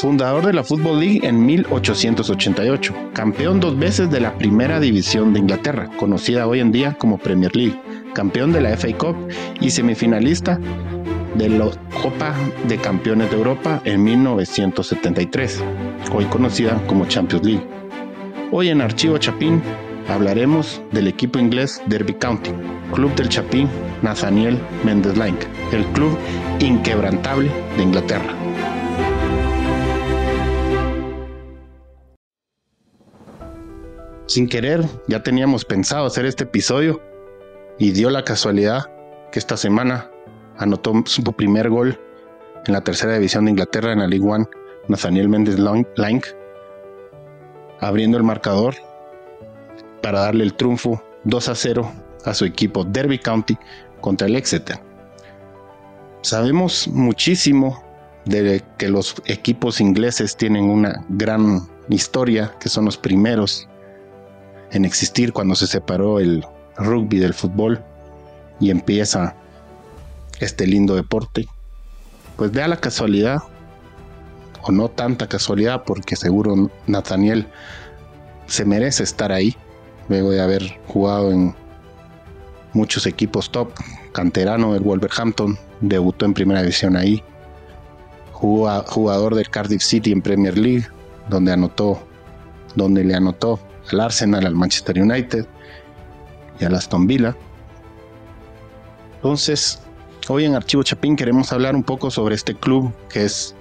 fundador de la Football League en 1888, campeón dos veces de la primera división de Inglaterra, conocida hoy en día como Premier League, campeón de la FA Cup y semifinalista de la Copa de Campeones de Europa en 1973, hoy conocida como Champions League. Hoy en Archivo Chapín hablaremos del equipo inglés Derby County, club del Chapín Nathaniel Mendes Link, el club inquebrantable de Inglaterra. Sin querer, ya teníamos pensado hacer este episodio y dio la casualidad que esta semana anotó su primer gol en la tercera división de Inglaterra en la League One, Nathaniel Mendes Link, abriendo el marcador para darle el triunfo 2 a 0 a su equipo Derby County contra el Exeter. Sabemos muchísimo de que los equipos ingleses tienen una gran historia, que son los primeros en existir cuando se separó el rugby del fútbol y empieza este lindo deporte. Pues vea la casualidad, o no tanta casualidad, porque seguro Nathaniel se merece estar ahí, luego de haber jugado en muchos equipos top, canterano del Wolverhampton, debutó en primera división ahí, jugador del Cardiff City en Premier League, donde anotó, donde le anotó al Arsenal, al Manchester United y al Aston Villa. Entonces, hoy en Archivo Chapín queremos hablar un poco sobre este club que es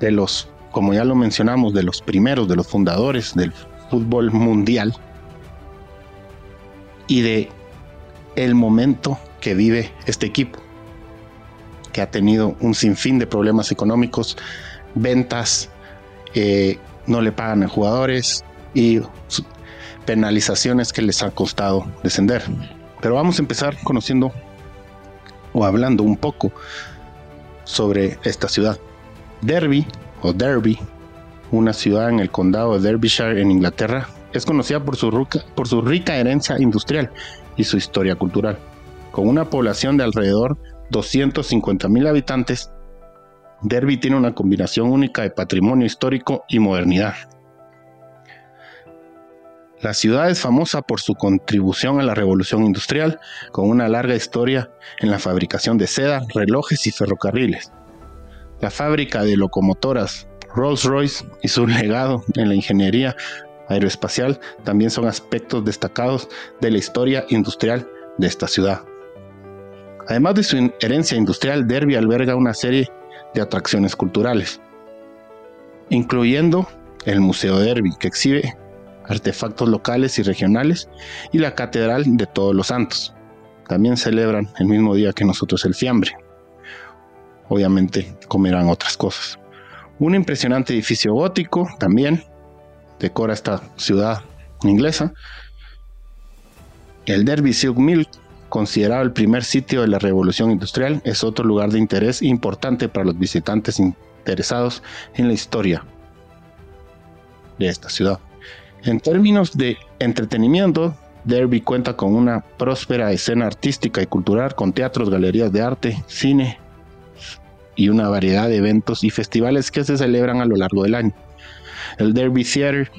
de los, como ya lo mencionamos, de los primeros, de los fundadores del fútbol mundial y de el momento que vive este equipo, que ha tenido un sinfín de problemas económicos, ventas, eh, no le pagan a jugadores y penalizaciones que les ha costado descender. Pero vamos a empezar conociendo o hablando un poco sobre esta ciudad. Derby o Derby, una ciudad en el condado de Derbyshire en Inglaterra, es conocida por su, rica, por su rica herencia industrial y su historia cultural. Con una población de alrededor 250 mil habitantes, Derby tiene una combinación única de patrimonio histórico y modernidad. La ciudad es famosa por su contribución a la revolución industrial, con una larga historia en la fabricación de seda, relojes y ferrocarriles. La fábrica de locomotoras Rolls-Royce y su legado en la ingeniería aeroespacial también son aspectos destacados de la historia industrial de esta ciudad. Además de su herencia industrial, Derby alberga una serie de atracciones culturales, incluyendo el Museo Derby, que exhibe artefactos locales y regionales, y la Catedral de Todos los Santos. También celebran el mismo día que nosotros el fiambre. Obviamente comerán otras cosas. Un impresionante edificio gótico también decora esta ciudad inglesa. El Derby Silk Mill considerado el primer sitio de la revolución industrial, es otro lugar de interés importante para los visitantes interesados en la historia de esta ciudad. En términos de entretenimiento, Derby cuenta con una próspera escena artística y cultural con teatros, galerías de arte, cine y una variedad de eventos y festivales que se celebran a lo largo del año. El Derby Theatre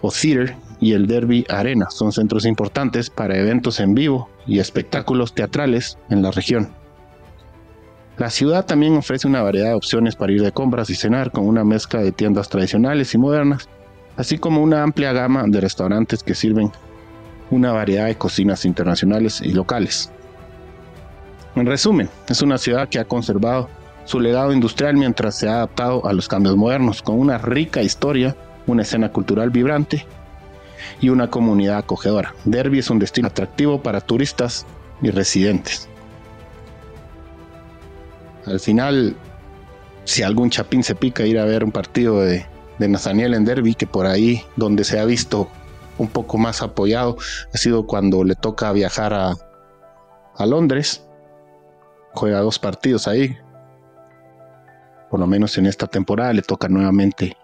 o Theater y el Derby Arena son centros importantes para eventos en vivo y espectáculos teatrales en la región. La ciudad también ofrece una variedad de opciones para ir de compras y cenar con una mezcla de tiendas tradicionales y modernas, así como una amplia gama de restaurantes que sirven una variedad de cocinas internacionales y locales. En resumen, es una ciudad que ha conservado su legado industrial mientras se ha adaptado a los cambios modernos, con una rica historia una escena cultural vibrante y una comunidad acogedora. Derby es un destino atractivo para turistas y residentes. Al final, si algún chapín se pica ir a ver un partido de, de Nathaniel en Derby, que por ahí donde se ha visto un poco más apoyado ha sido cuando le toca viajar a, a Londres. Juega dos partidos ahí. Por lo menos en esta temporada le toca nuevamente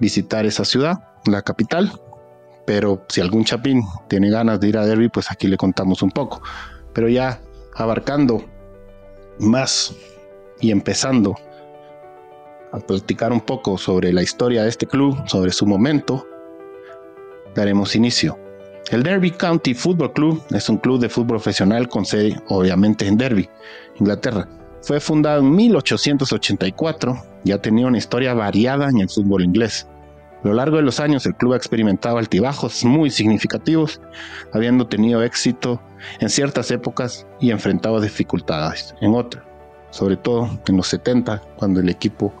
visitar esa ciudad, la capital. Pero si algún chapín tiene ganas de ir a Derby, pues aquí le contamos un poco. Pero ya abarcando más y empezando a platicar un poco sobre la historia de este club, sobre su momento, daremos inicio. El Derby County Football Club es un club de fútbol profesional con sede obviamente en Derby, Inglaterra. Fue fundado en 1884 y ha tenido una historia variada en el fútbol inglés. A lo largo de los años el club ha experimentado altibajos muy significativos, habiendo tenido éxito en ciertas épocas y enfrentado dificultades en otras, sobre todo en los 70, cuando el equipo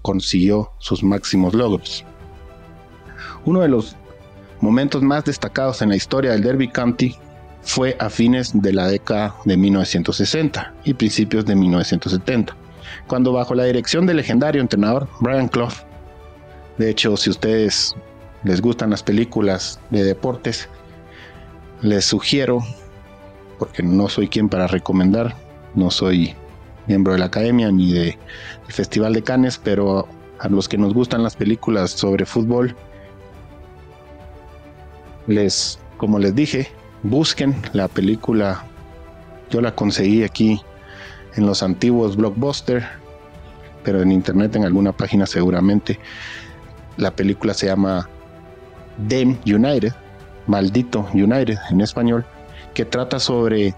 consiguió sus máximos logros. Uno de los momentos más destacados en la historia del Derby County fue a fines de la década de 1960 y principios de 1970, cuando bajo la dirección del legendario entrenador Brian Clough, de hecho si ustedes les gustan las películas de deportes, les sugiero, porque no soy quien para recomendar, no soy miembro de la academia ni del Festival de Cannes, pero a los que nos gustan las películas sobre fútbol, les, como les dije, busquen la película. Yo la conseguí aquí en los antiguos blockbuster, pero en internet en alguna página seguramente. La película se llama Dem United, Maldito United en español, que trata sobre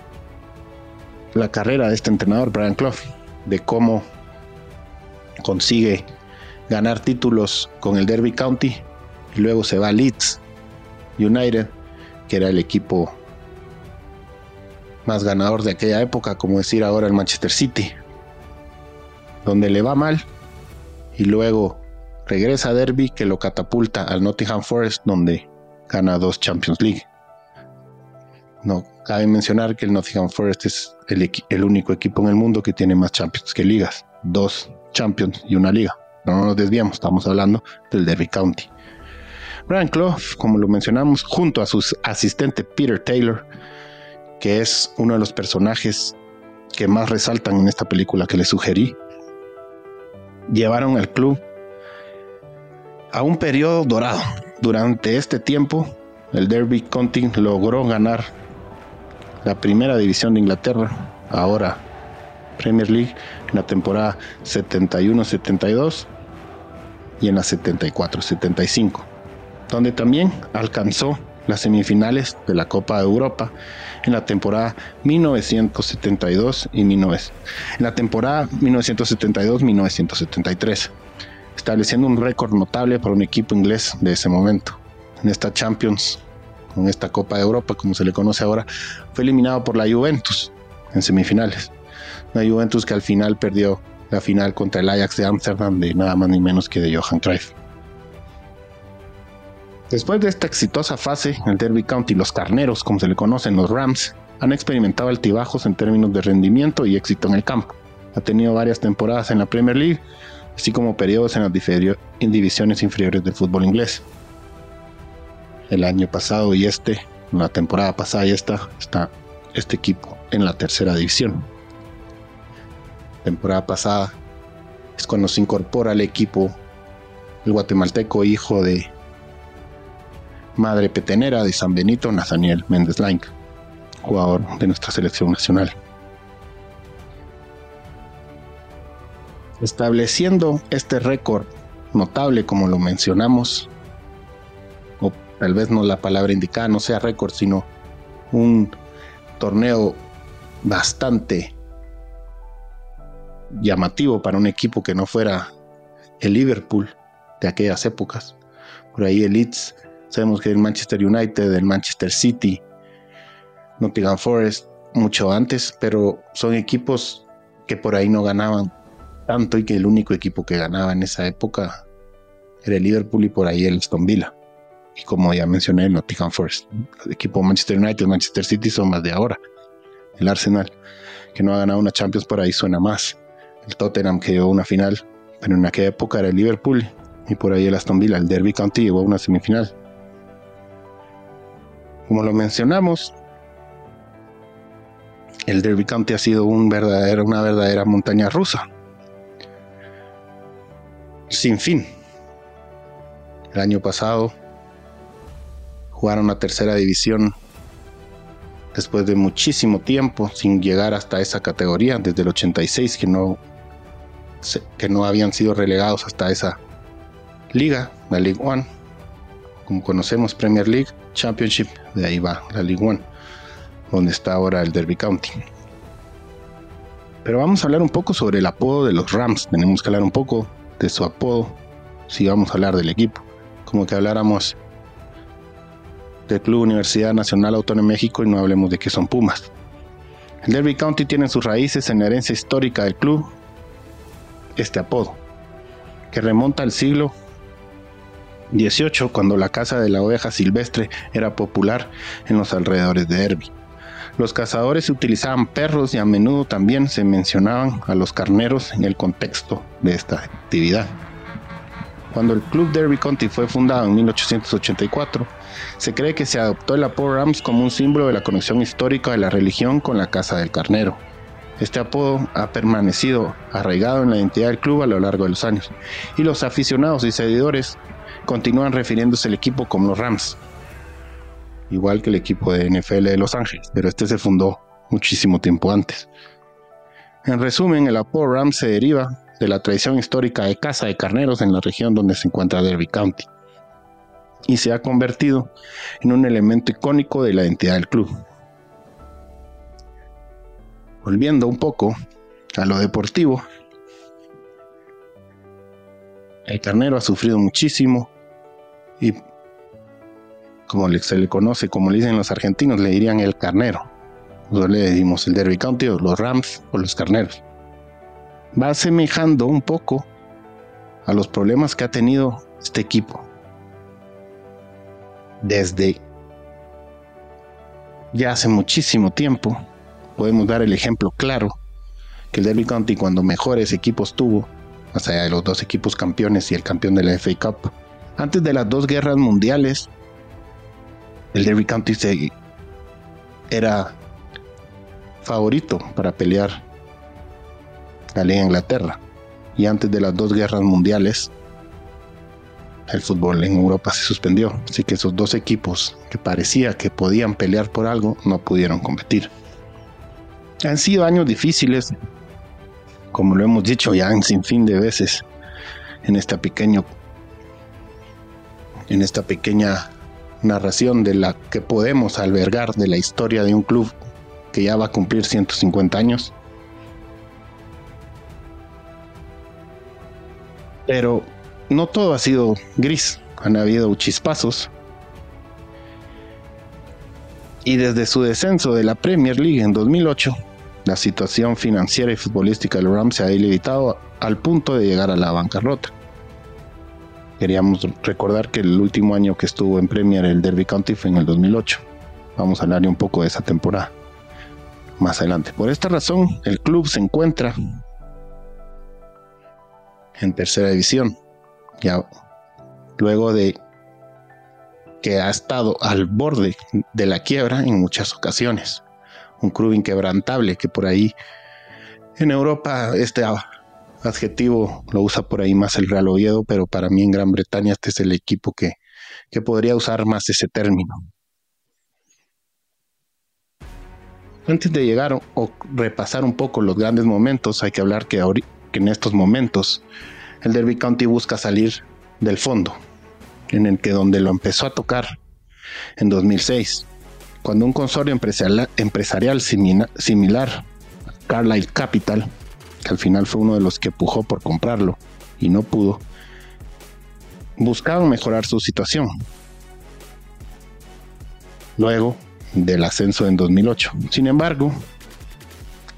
la carrera de este entrenador, Brian Clough, de cómo consigue ganar títulos con el Derby County y luego se va a Leeds United, que era el equipo más ganador de aquella época, como decir ahora el Manchester City, donde le va mal y luego regresa a Derby que lo catapulta al Nottingham Forest donde gana dos Champions League. No cabe mencionar que el Nottingham Forest es el, único equipo en el mundo que tiene más Champions que ligas, dos Champions y una liga. No nos desviamos, estamos hablando del Derby County. Brian Clough, como lo mencionamos, junto a su asistente Peter Taylor, que es uno de los personajes que más resaltan en esta película que les sugerí, llevaron al club a un periodo dorado. Durante este tiempo, el Derby County logró ganar la primera división de Inglaterra, ahora Premier League, en la temporada 71-72 y en la 74-75 donde también alcanzó las semifinales de la Copa de Europa en la temporada 1972 y 19, en la temporada 1972-1973, estableciendo un récord notable para un equipo inglés de ese momento. En esta Champions, con esta Copa de Europa, como se le conoce ahora, fue eliminado por la Juventus en semifinales. La Juventus que al final perdió la final contra el Ajax de Amsterdam de nada más ni menos que de Johan Cruyff. Después de esta exitosa fase, el Derby County, los carneros, como se le conocen, los Rams, han experimentado altibajos en términos de rendimiento y éxito en el campo. Ha tenido varias temporadas en la Premier League, así como periodos en las divisiones inferiores del fútbol inglés. El año pasado y este, la temporada pasada y esta, está este equipo en la tercera división. Temporada pasada es cuando se incorpora al equipo el guatemalteco hijo de madre petenera de San Benito, Nathaniel Méndez Lain, jugador de nuestra selección nacional. Estableciendo este récord notable, como lo mencionamos, o tal vez no la palabra indicada no sea récord, sino un torneo bastante llamativo para un equipo que no fuera el Liverpool de aquellas épocas. Por ahí el Leeds Sabemos que el Manchester United, el Manchester City, Nottingham Forest, mucho antes, pero son equipos que por ahí no ganaban tanto y que el único equipo que ganaba en esa época era el Liverpool y por ahí el Aston Villa. Y como ya mencioné, el Nottingham Forest. El equipo Manchester United, Manchester City son más de ahora. El Arsenal, que no ha ganado una Champions, por ahí suena más. El Tottenham, que llevó una final, pero en aquella época era el Liverpool y por ahí el Aston Villa. El Derby County llevó una semifinal. Como lo mencionamos, el Derby County ha sido un verdadero, una verdadera montaña rusa. Sin fin. El año pasado jugaron la tercera división después de muchísimo tiempo sin llegar hasta esa categoría, desde el 86 que no que no habían sido relegados hasta esa liga, la League One. Como conocemos, Premier League, Championship, de ahí va la League One, donde está ahora el Derby County. Pero vamos a hablar un poco sobre el apodo de los Rams. Tenemos que hablar un poco de su apodo si vamos a hablar del equipo. Como que habláramos del Club Universidad Nacional Autónoma de México y no hablemos de que son Pumas. El Derby County tiene sus raíces en la herencia histórica del club, este apodo, que remonta al siglo XVIII, cuando la caza de la oveja silvestre era popular en los alrededores de Derby. Los cazadores utilizaban perros y a menudo también se mencionaban a los carneros en el contexto de esta actividad. Cuando el Club Derby County fue fundado en 1884, se cree que se adoptó el apodo Rams como un símbolo de la conexión histórica de la religión con la Casa del Carnero. Este apodo ha permanecido arraigado en la identidad del club a lo largo de los años, y los aficionados y seguidores continúan refiriéndose al equipo como los Rams, igual que el equipo de NFL de Los Ángeles, pero este se fundó muchísimo tiempo antes. En resumen, el apodo Rams se deriva de la tradición histórica de caza de carneros en la región donde se encuentra Derby County y se ha convertido en un elemento icónico de la identidad del club. Volviendo un poco a lo deportivo, el carnero ha sufrido muchísimo y como se le conoce, como le dicen los argentinos, le dirían el carnero. Nosotros le decimos el Derby County o los Rams o los carneros va asemejando un poco a los problemas que ha tenido este equipo. Desde ya hace muchísimo tiempo, podemos dar el ejemplo claro que el Derby County cuando mejores equipos tuvo, más allá de los dos equipos campeones y el campeón de la FA Cup, antes de las dos guerras mundiales, el Derby County era favorito para pelear la Liga Inglaterra. Y antes de las dos guerras mundiales, el fútbol en Europa se suspendió. Así que esos dos equipos que parecía que podían pelear por algo, no pudieron competir. Han sido años difíciles, como lo hemos dicho ya en sin fin de veces en esta pequeño en esta pequeña narración de la que podemos albergar de la historia de un club que ya va a cumplir 150 años. Pero no todo ha sido gris, han habido chispazos. Y desde su descenso de la Premier League en 2008, la situación financiera y futbolística del Rams se ha debilitado al punto de llegar a la bancarrota. Queríamos recordar que el último año que estuvo en Premier el Derby County fue en el 2008. Vamos a hablar un poco de esa temporada más adelante. Por esta razón, el club se encuentra en tercera división. Ya luego de que ha estado al borde de la quiebra en muchas ocasiones. Un club inquebrantable que por ahí en Europa este adjetivo lo usa por ahí más el Real Oviedo, pero para mí en Gran Bretaña este es el equipo que, que podría usar más ese término. Antes de llegar o repasar un poco los grandes momentos, hay que hablar que que en estos momentos el Derby County busca salir del fondo, en el que donde lo empezó a tocar en 2006, cuando un consorcio empresarial, similar, Carlyle Capital, al final fue uno de los que pujó por comprarlo y no pudo, buscaban mejorar su situación. Luego del ascenso en 2008. Sin embargo,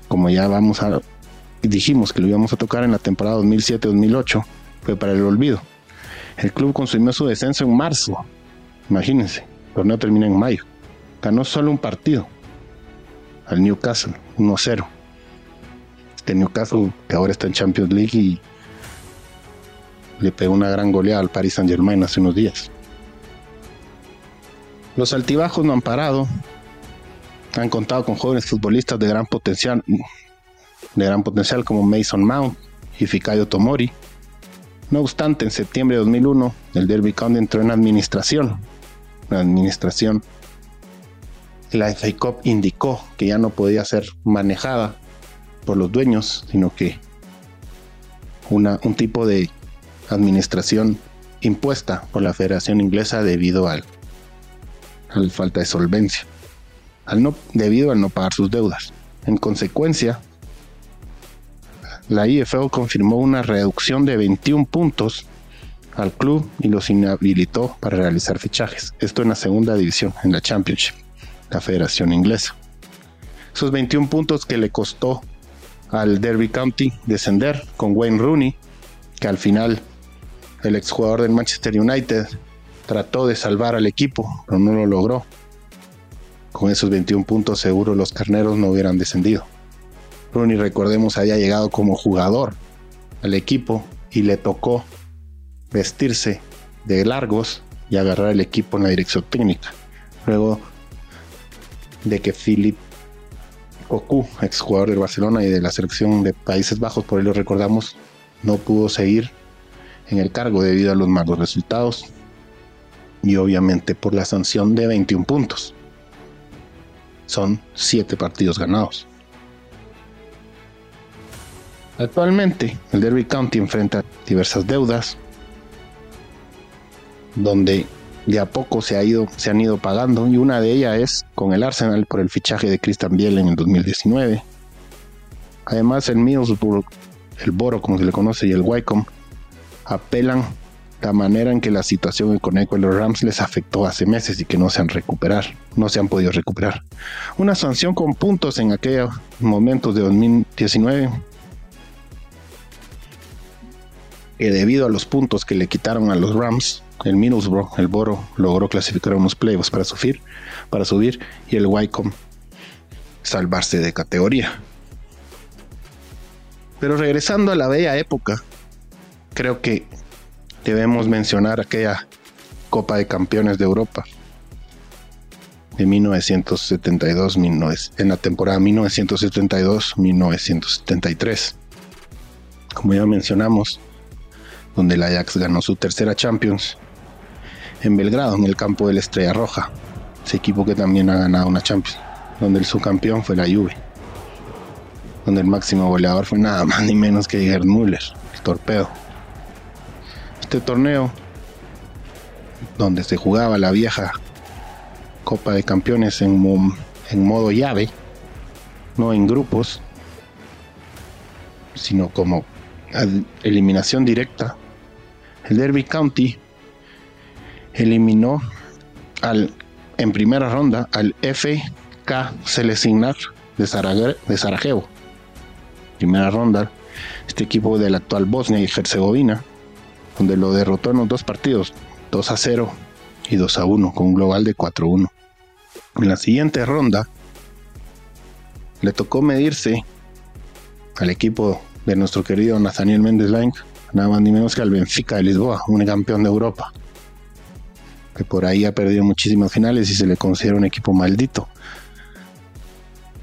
como ya vamos a dijimos que lo íbamos a tocar en la temporada 2007-2008, fue para el olvido. El club consumió su descenso en marzo. Imagínense, el torneo termina en mayo. Ganó solo un partido al Newcastle, 1-0. Este Newcastle que ahora está en Champions League y le pegó una gran goleada al Paris Saint Germain hace unos días. Los altibajos no han parado. Han contado con jóvenes futbolistas de gran potencial, de gran potencial como Mason Mount y Fikayo Tomori. No obstante, en septiembre de 2001, el Derby County entró en administración. La administración, la FA Cup indicó que ya no podía ser manejada por los dueños, sino que una, un tipo de administración impuesta por la Federación Inglesa debido al, a la falta de solvencia, al no, debido al no pagar sus deudas. En consecuencia, la IFL confirmó una reducción de 21 puntos al club y los inhabilitó para realizar fichajes. Esto en la segunda división, en la Championship, la Federación Inglesa. Esos 21 puntos que le costó al Derby County descender con Wayne Rooney, que al final el exjugador del Manchester United trató de salvar al equipo, pero no lo logró. Con esos 21 puntos seguro los carneros no hubieran descendido. Rooney, recordemos, había llegado como jugador al equipo y le tocó vestirse de largos y agarrar el equipo en la dirección técnica. Luego de que Philip Cocu, exjugador del Barcelona y de la selección de Países Bajos, por ahí lo recordamos, no pudo seguir en el cargo debido a los malos resultados y obviamente por la sanción de 21 puntos. Son 7 partidos ganados. Actualmente, el Derby County enfrenta diversas deudas, donde de a poco se, ha ido, se han ido pagando, y una de ellas es con el Arsenal por el fichaje de Christian Biel en el 2019. Además, el Middlesbrough, el Boro, como se le conoce, y el Wycombe apelan la manera en que la situación económica de los Rams les afectó hace meses y que no se han recuperar, no se han podido recuperar. Una sanción con puntos en aquellos momentos de 2019 que debido a los puntos que le quitaron a los Rams, el Middlesbrough, el Boro, logró clasificar a unos playoffs para subir, para subir y el Wycombe salvarse de categoría. Pero regresando a la bella época, creo que debemos mencionar aquella Copa de Campeones de Europa de 1972 en la temporada 1972-1973. Como ya mencionamos, donde el Ajax ganó su tercera Champions en Belgrado, en el campo de la Estrella Roja, ese equipo que también ha ganado una Champions, donde el subcampeón fue la Juve, donde el máximo goleador fue nada más ni menos que Gerd Müller, el torpedo. Este torneo, donde se jugaba la vieja Copa de Campeones en, en modo llave, no en grupos, sino como eliminación directa, el Derby County eliminó al, en primera ronda al FK Selesignar de, de Sarajevo. Primera ronda, este equipo de la actual Bosnia y Herzegovina, donde lo derrotó en los dos partidos, 2 a 0 y 2 a 1, con un global de 4 a 1. En la siguiente ronda, le tocó medirse al equipo de nuestro querido Nathaniel Méndez Lang, nada más ni menos que al Benfica de Lisboa, un campeón de Europa que por ahí ha perdido muchísimas finales y se le considera un equipo maldito.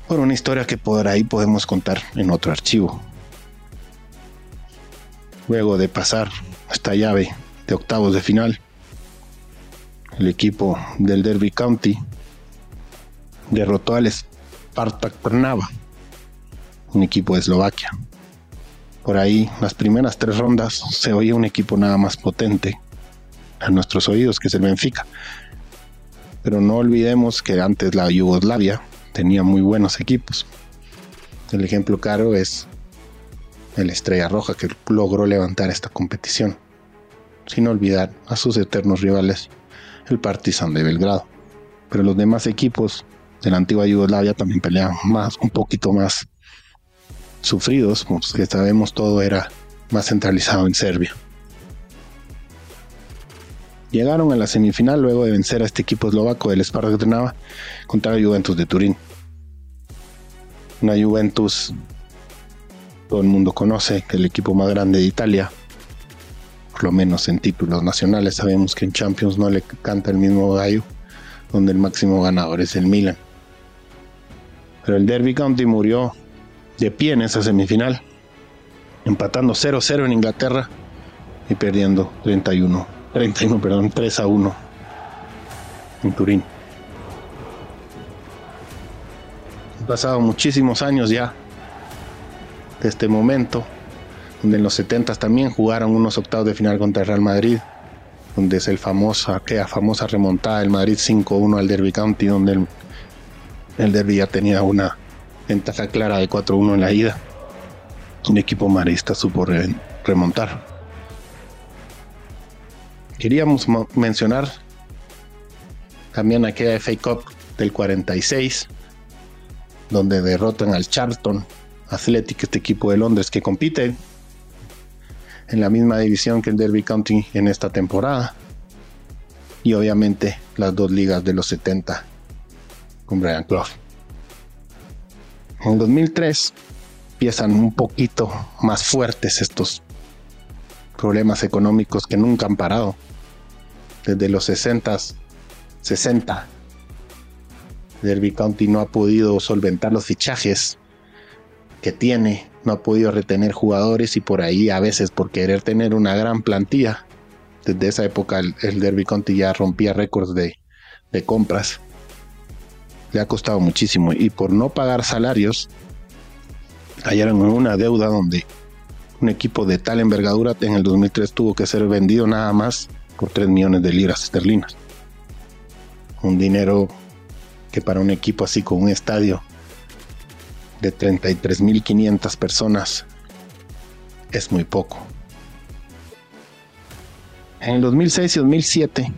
Por una historia que por ahí podemos contar en otro archivo. Luego de pasar esta llave de octavos de final, el equipo del Derby County derrotó al Spartak Trnava, un equipo de Eslovaquia. Por ahí, las primeras tres rondas se oía un equipo nada más potente a nuestros oídos, que es el Benfica. Pero no olvidemos que antes la Yugoslavia tenía muy buenos equipos. El ejemplo claro es el Estrella Roja que logró levantar esta competición, sin olvidar a sus eternos rivales, el Partizan de Belgrado. Pero los demás equipos de la antigua Yugoslavia también peleaban más, un poquito más sufridos, que sabemos todo era más centralizado en Serbia. Llegaron a la semifinal luego de vencer a este equipo eslovaco del Spartak Trnava contra la Juventus de Turín. Una Juventus, todo el mundo conoce, que el equipo más grande de Italia, por lo menos en títulos nacionales. Sabemos que en Champions no le canta el mismo gallo, donde el máximo ganador es el Milan. Pero el Derby County murió de pie en esa semifinal, empatando 0-0 en Inglaterra y perdiendo 31 31, perdón, 3 a 1 en Turín. Han pasado muchísimos años ya de este momento, donde en los 70 también jugaron unos octavos de final contra el Real Madrid, donde es el famoso, aquella famosa remontada del Madrid 5-1 al Derby County, donde el, el Derby ya tenía una ventaja clara de 4-1 en la ida. Un equipo marista supo remontar. Queríamos mencionar también aquella FA Cup del 46, donde derrotan al Charlton Athletic, este equipo de Londres que compite en la misma división que el Derby County en esta temporada. Y obviamente las dos ligas de los 70 con Brian Clough. En 2003 empiezan un poquito más fuertes estos problemas económicos que nunca han parado. Desde los 60, 60, Derby County no ha podido solventar los fichajes que tiene, no ha podido retener jugadores y por ahí a veces por querer tener una gran plantilla. Desde esa época el, Derby County ya rompía récords de, de compras. Le ha costado muchísimo y por no pagar salarios hallaron una deuda donde un equipo de tal envergadura en el 2003 tuvo que ser vendido nada más por 3 millones de libras esterlinas. Un dinero que para un equipo así con un estadio de 33.500 personas es muy poco. En el 2006 y 2007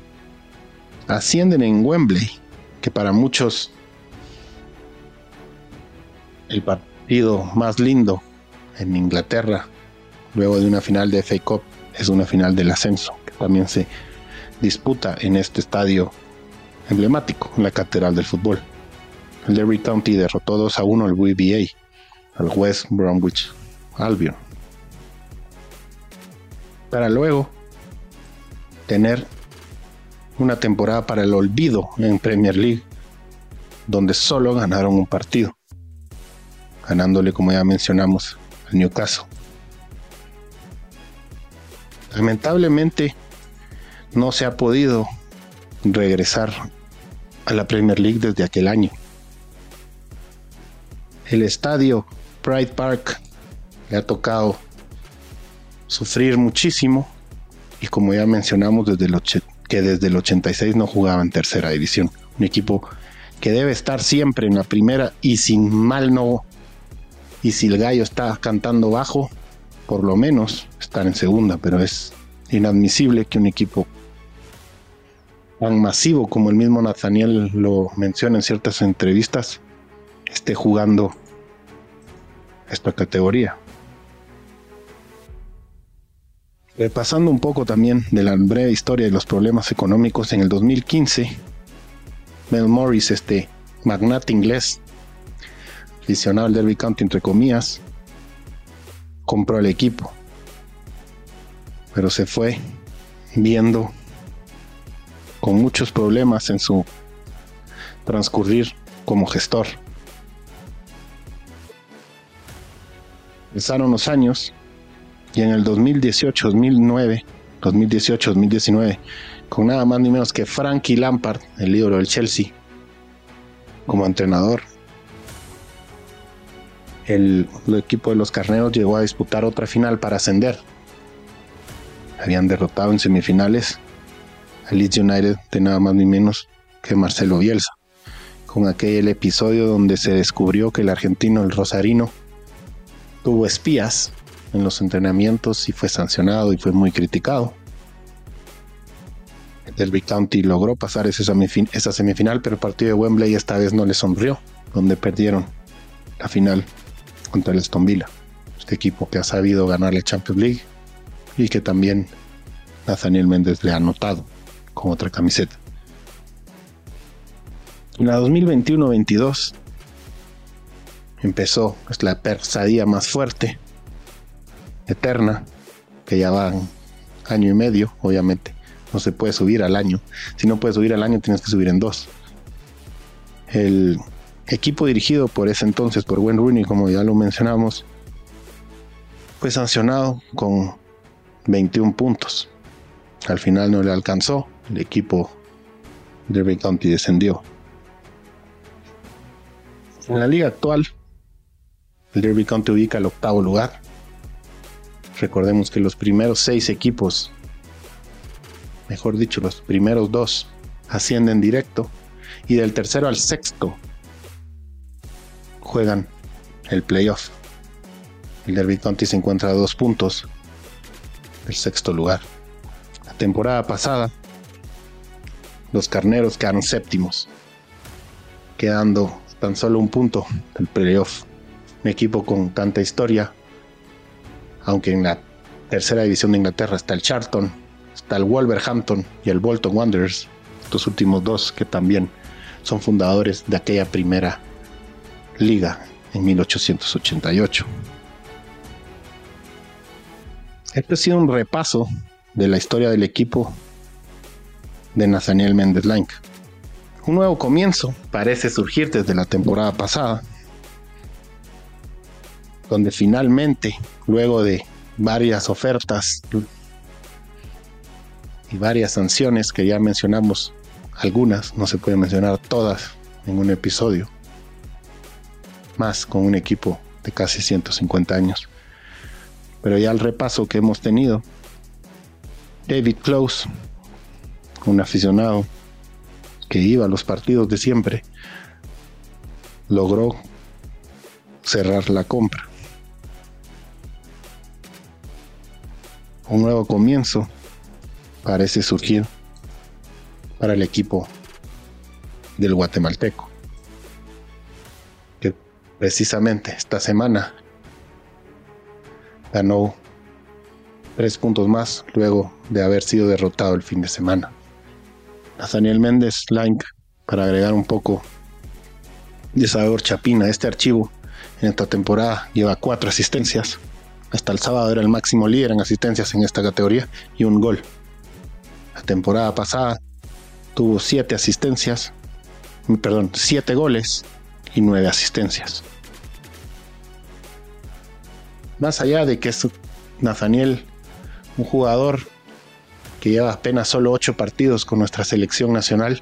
ascienden en Wembley, que para muchos el partido más lindo en Inglaterra, luego de una final de FA Cup, es una final del ascenso, que también se disputa en este estadio emblemático, la Catedral del Fútbol. El Derby County derrotó 2 a 1 al WBA, al West Bromwich Albion. Para luego tener una temporada para el olvido en Premier League, donde solo ganaron un partido, ganándole, como ya mencionamos, al Newcastle. Lamentablemente, no se ha podido regresar a la Premier League desde aquel año. El estadio Pride Park le ha tocado sufrir muchísimo y como ya mencionamos desde el que desde el 86 no jugaba en tercera división, un equipo que debe estar siempre en la primera y sin mal no y si el gallo está cantando bajo, por lo menos estar en segunda, pero es inadmisible que un equipo tan masivo como el mismo Nathaniel lo menciona en ciertas entrevistas esté jugando esta categoría. Repasando un poco también de la breve historia de los problemas económicos, en el 2015, Mel Morris, este magnate inglés, aficionado al Derby County entre comillas, compró el equipo, pero se fue viendo con muchos problemas en su transcurrir como gestor. Pasaron los años y en el 2018, 2009, 2018, 2019, con nada más ni menos que Frankie Lampard, el libro del Chelsea, como entrenador, el, equipo de los carneros llegó a disputar otra final para ascender. Habían derrotado en semifinales al Leeds United de nada más ni menos que Marcelo Bielsa, con aquel episodio donde se descubrió que el argentino, el Rosarino, tuvo espías en los entrenamientos y fue sancionado y fue muy criticado. Derby County logró pasar esa, semifinal, pero el partido de Wembley esta vez no le sonrió, donde perdieron la final contra el Aston Villa, este equipo que ha sabido ganar la Champions League y que también Nathaniel Méndez le ha anotado con otra camiseta. En la 2021-22 empezó es la persadía más fuerte, eterna, que ya va año y medio, obviamente. No se puede subir al año. Si no puedes subir al año, tienes que subir en dos. El equipo dirigido por ese entonces, por Wayne Rooney, como ya lo mencionamos, fue sancionado con 21 puntos. Al final no le alcanzó. El equipo de County descendió. En la liga actual, el Derby County ubica el octavo lugar. Recordemos que los primeros seis equipos, mejor dicho, los primeros dos, ascienden directo y del tercero al sexto juegan el playoff. El Derby County se encuentra a dos puntos del sexto lugar. La temporada pasada, los carneros quedaron séptimos, quedando tan solo un punto del playoff. Un equipo con tanta historia, aunque en la tercera división de Inglaterra está el Charlton, está el Wolverhampton y el Bolton Wanderers, estos últimos dos que también son fundadores de aquella primera liga en 1888. Este ha sido un repaso de la historia del equipo de Nathaniel Méndez Lank. Un nuevo comienzo parece surgir desde la temporada pasada, donde finalmente, luego de varias ofertas y varias sanciones que ya mencionamos, algunas, no se pueden mencionar todas en un episodio, más con un equipo de casi 150 años. Pero ya el repaso que hemos tenido, David Close, un aficionado que iba a los partidos de siempre, logró cerrar la compra. Un nuevo comienzo parece surgir para el equipo del guatemalteco, precisamente esta semana ganó tres puntos más luego de haber sido derrotado el fin de semana. Nathaniel Méndez Lank para agregar un poco de sabor chapina. Este archivo en esta temporada lleva cuatro asistencias. Hasta el sábado era el máximo líder en asistencias en esta categoría y un gol. La temporada pasada tuvo siete asistencias, perdón, siete goles y nueve asistencias. Más allá de que es Nathaniel un jugador que lleva apenas solo ocho partidos con nuestra selección nacional.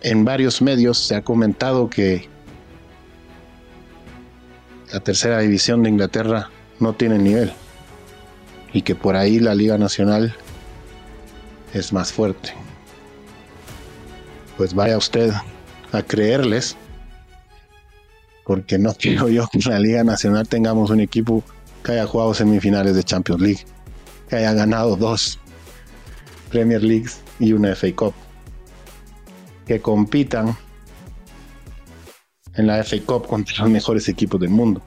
En varios medios se ha comentado que la tercera división de Inglaterra no tiene nivel y que por ahí la Liga Nacional es más fuerte. Pues vaya usted a creerles, porque no quiero yo que en la Liga Nacional tengamos un equipo que haya jugado semifinales de Champions League que haya ganado dos Premier Leagues y una FA Cup. Que compitan en la FA Cup contra los mejores equipos del mundo.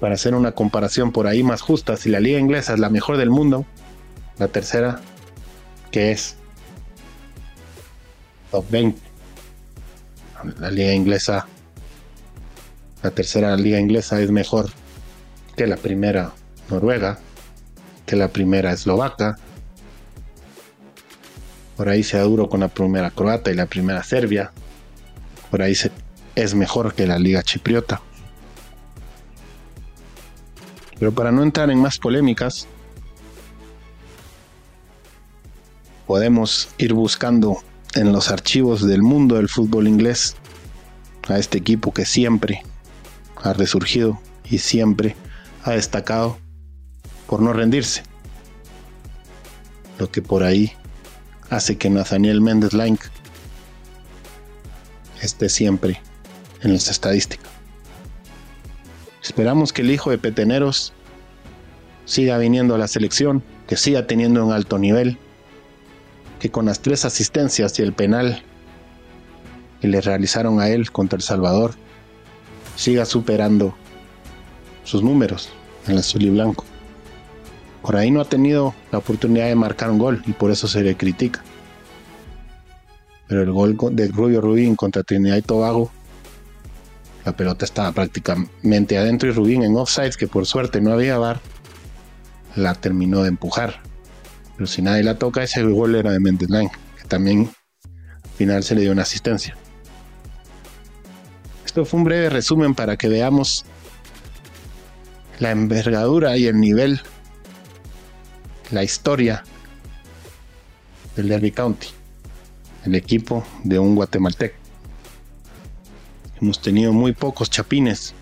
Para hacer una comparación por ahí más justa, si la liga inglesa es la mejor del mundo, la tercera, que es top 20. La liga inglesa, la tercera liga inglesa es mejor que la primera Noruega, que la primera eslovaca. Por ahí se duro con la primera croata y la primera serbia. Por ahí es mejor que la liga chipriota. Pero para no entrar en más polémicas, podemos ir buscando en los archivos del mundo del fútbol inglés a este equipo que siempre ha resurgido y siempre ha destacado por no rendirse. Lo que por ahí hace que Nathaniel Méndez Lank esté siempre en las estadísticas. Esperamos que el hijo de Peteneros siga viniendo a la selección, que siga teniendo un alto nivel, que con las tres asistencias y el penal que le realizaron a él contra El Salvador, siga superando sus números en el azul y blanco. Por ahí no ha tenido la oportunidad de marcar un gol y por eso se le critica. Pero el gol de Rubio Rubín contra Trinidad y Tobago, la pelota estaba prácticamente adentro y Rubín en offside, que por suerte no había bar, la terminó de empujar. Pero si nadie la toca, ese gol era de Mendes Line, que también al final se le dio una asistencia. Esto fue un breve resumen para que veamos la envergadura y el nivel la historia del Derby County, el equipo de un guatemalteco. Hemos tenido muy pocos chapines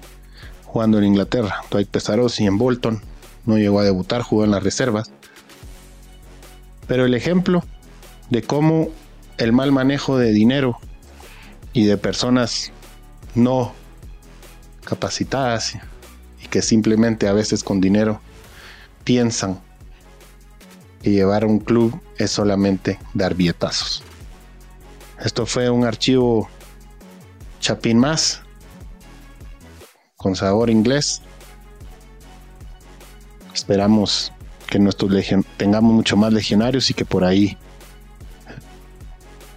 jugando en Inglaterra. Dwight Pesarosi en Bolton. No llegó a debutar, jugó en las reservas. Pero el ejemplo de cómo el mal manejo de dinero y de personas no capacitadas y que simplemente a veces con dinero piensan que llevar a un club es solamente dar billetazos. Esto fue un archivo chapín más con sabor inglés. Esperamos que nuestros tengamos mucho más legionarios y que por ahí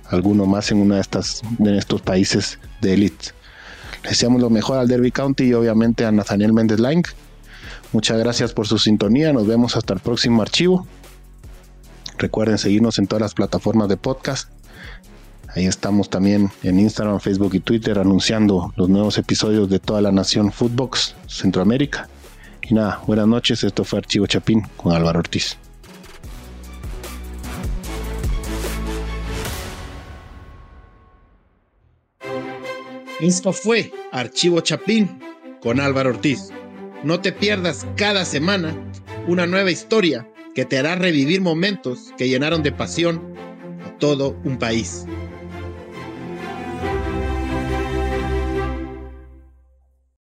alguno más en una de estas de estos países de élite. Deseamos lo mejor al Derby County y obviamente a Nathaniel Méndez Lang. Muchas gracias por su sintonía. Nos vemos hasta el próximo archivo. Recuerden seguirnos en todas las plataformas de podcast. Ahí estamos también en Instagram, Facebook y Twitter anunciando los nuevos episodios de toda la nación Footbox Centroamérica. Y nada, buenas noches. Esto fue Archivo Chapín con Álvaro Ortiz. Esto fue Archivo Chapín con Álvaro Ortiz. No te pierdas cada semana una nueva historia que te hará revivir momentos que llenaron de pasión a todo un país.